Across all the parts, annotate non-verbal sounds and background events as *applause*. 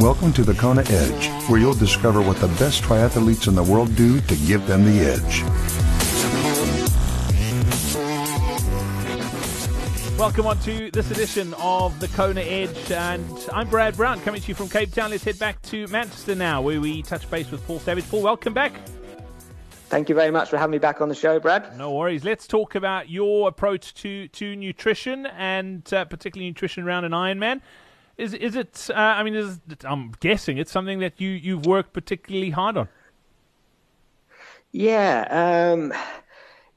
Welcome to the Kona Edge, where you'll discover what the best triathletes in the world do to give them the edge. Welcome on to this edition of the Kona Edge, and I'm Brad Brown coming to you from Cape Town. Let's head back to Manchester now, where we touch base with Paul Savage. Paul, welcome back. Thank you very much for having me back on the show, Brad. No worries. Let's talk about your approach to, to nutrition and uh, particularly nutrition around an Ironman. Is is it? Uh, I mean, is, I'm guessing it's something that you you've worked particularly hard on. Yeah, um,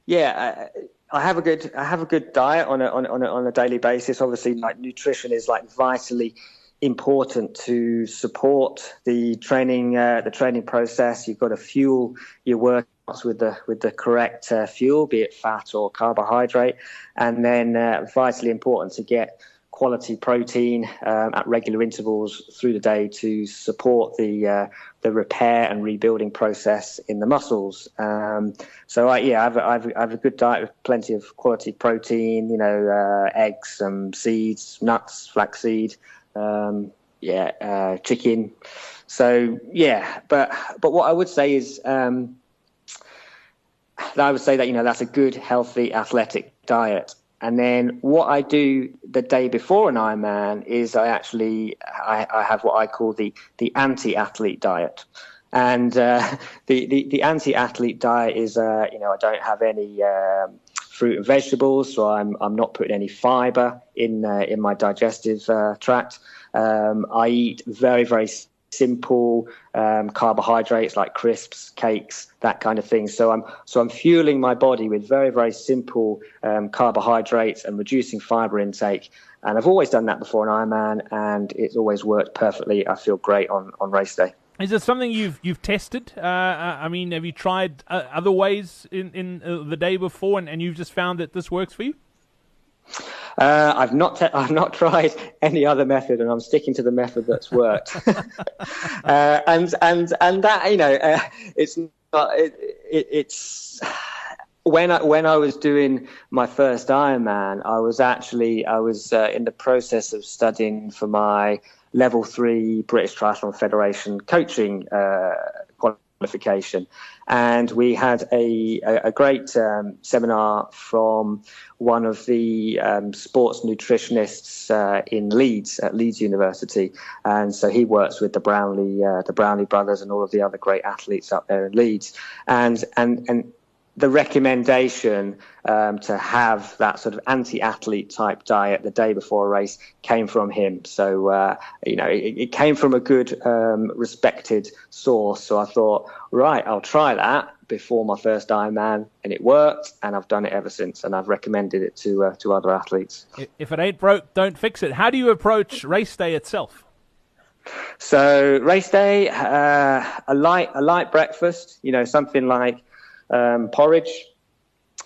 yeah. I, I have a good I have a good diet on a, on a, on a, daily basis. Obviously, like nutrition is like vitally important to support the training uh, the training process. You've got to fuel your workouts with the with the correct uh, fuel, be it fat or carbohydrate, and then uh, vitally important to get quality protein um, at regular intervals through the day to support the uh, the repair and rebuilding process in the muscles. Um, so I, yeah, I have, a, I, have a, good diet with plenty of quality protein. You know, uh, eggs, um, seeds, nuts, flaxseed, um, yeah, uh, chicken. So yeah, but but what I would say is. Um, I would say that you know that's a good, healthy, athletic diet. And then what I do the day before an Ironman is I actually I, I have what I call the the anti-athlete diet. And uh, *laughs* the, the, the anti-athlete diet is uh, you know I don't have any um, fruit and vegetables, so I'm I'm not putting any fiber in uh, in my digestive uh, tract. Um, I eat very very simple um, carbohydrates like crisps, cakes, that kind of thing. So I'm so I'm fueling my body with very very simple um, carbohydrates and reducing fiber intake. And I've always done that before an Ironman, and it's always worked perfectly. I feel great on, on race day. Is it something you've you've tested? Uh, uh I mean, have you tried uh, other ways in in uh, the day before, and, and you've just found that this works for you? Uh, I've not te- *laughs* I've not tried any other method, and I'm sticking to the method that's worked. *laughs* uh, and and and that you know, uh, it's not it, it, it's when I, when I was doing my first Ironman, I was actually I was uh, in the process of studying for my level three British Triathlon Federation coaching uh, qualification. And we had a, a, a great um, seminar from one of the um, sports nutritionists uh, in Leeds at Leeds University. And so he works with the Brownlee, uh, the Brownlee brothers and all of the other great athletes up there in Leeds. And, and, and the recommendation um, to have that sort of anti-athlete type diet the day before a race came from him. So uh, you know, it, it, came from a good, um, respected source. So I thought, right, I'll try that before my first Ironman, and it worked, and I've done it ever since, and I've recommended it to uh, to other athletes. If it ain't broke, don't fix it. How do you approach race day itself? So race day, uh, a light a light breakfast, you know, something like um, porridge,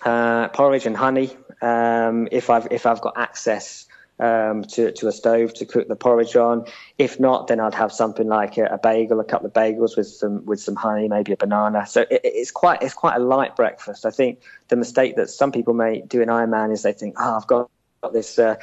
uh, porridge and honey. Um, if I've if I've got access um, to to a stove to cook the porridge on. If not, then I'd have something like a, a, bagel, a couple of bagels with some with some honey, maybe a banana. So it, it's quite it's quite a light breakfast. I think the mistake that some people may do in Ironman is they think, oh, I've got, got this. Uh,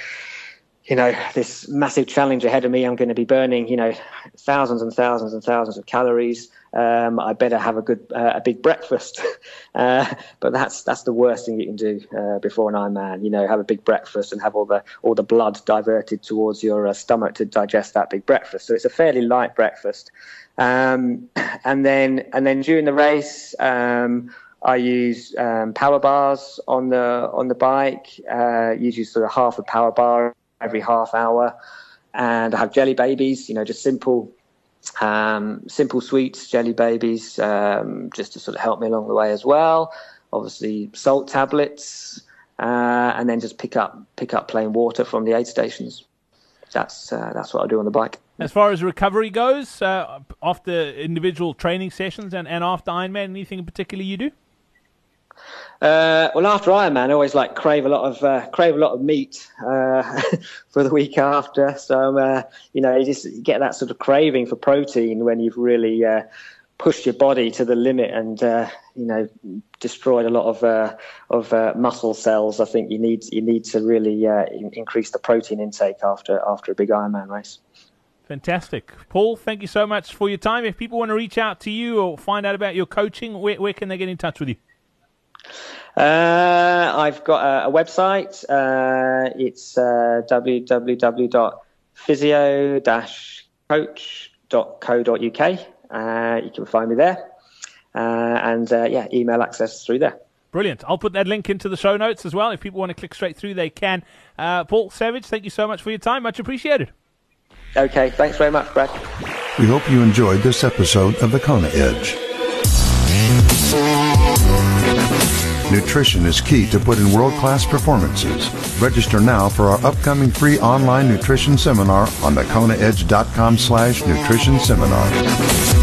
you know, this massive challenge ahead of me. I'm going to be burning, you know, thousands and thousands and thousands of calories. Um, I better have a good, uh, a big breakfast. *laughs* uh, but that's that's the worst thing you can do uh, before an Ironman. You know, have a big breakfast and have all the all the blood diverted towards your uh, stomach to digest that big breakfast. So it's a fairly light breakfast. Um, and then and then during the race. Um, I use um, power bars on the on the bike. Uh, usually, sort of half a power bar every half hour. And I have jelly babies, you know, just simple, um, simple sweets, jelly babies, um, just to sort of help me along the way as well. Obviously, salt tablets, uh, and then just pick up pick up plain water from the aid stations. That's uh, that's what I do on the bike. As far as recovery goes, uh, after individual training sessions and, and after Ironman, anything in particular you do? Uh, well, after Ironman, I always like crave a lot of uh, crave a lot of meat uh, *laughs* for the week after. So uh, you know, you just get that sort of craving for protein when you've really uh, pushed your body to the limit and uh, you know destroyed a lot of of muscle cells. I think you need you need to really in- increase the protein intake after after a big Ironman race. Fantastic. Paul, thank you so much for your time. If people want to reach out to you or find out about your coaching, where, where can they get in touch with you? Uh, I've got a, a website. Uh, it's uh, www.physio-coach.co.uk. Uh, you can find me there. Uh, and uh, yeah, email access through there. Brilliant. I'll put that link into the show notes as well. If people want to click straight through, they can. Uh, Paul Savage, thank you so much for your time. Much appreciated. Okay, thanks very much, Brad. We hope you enjoyed this episode of the Kona Edge. Nutrition is key to put in world-class performances. Register now for our upcoming free online nutrition seminar on thekonaedge.com slash nutrition seminar.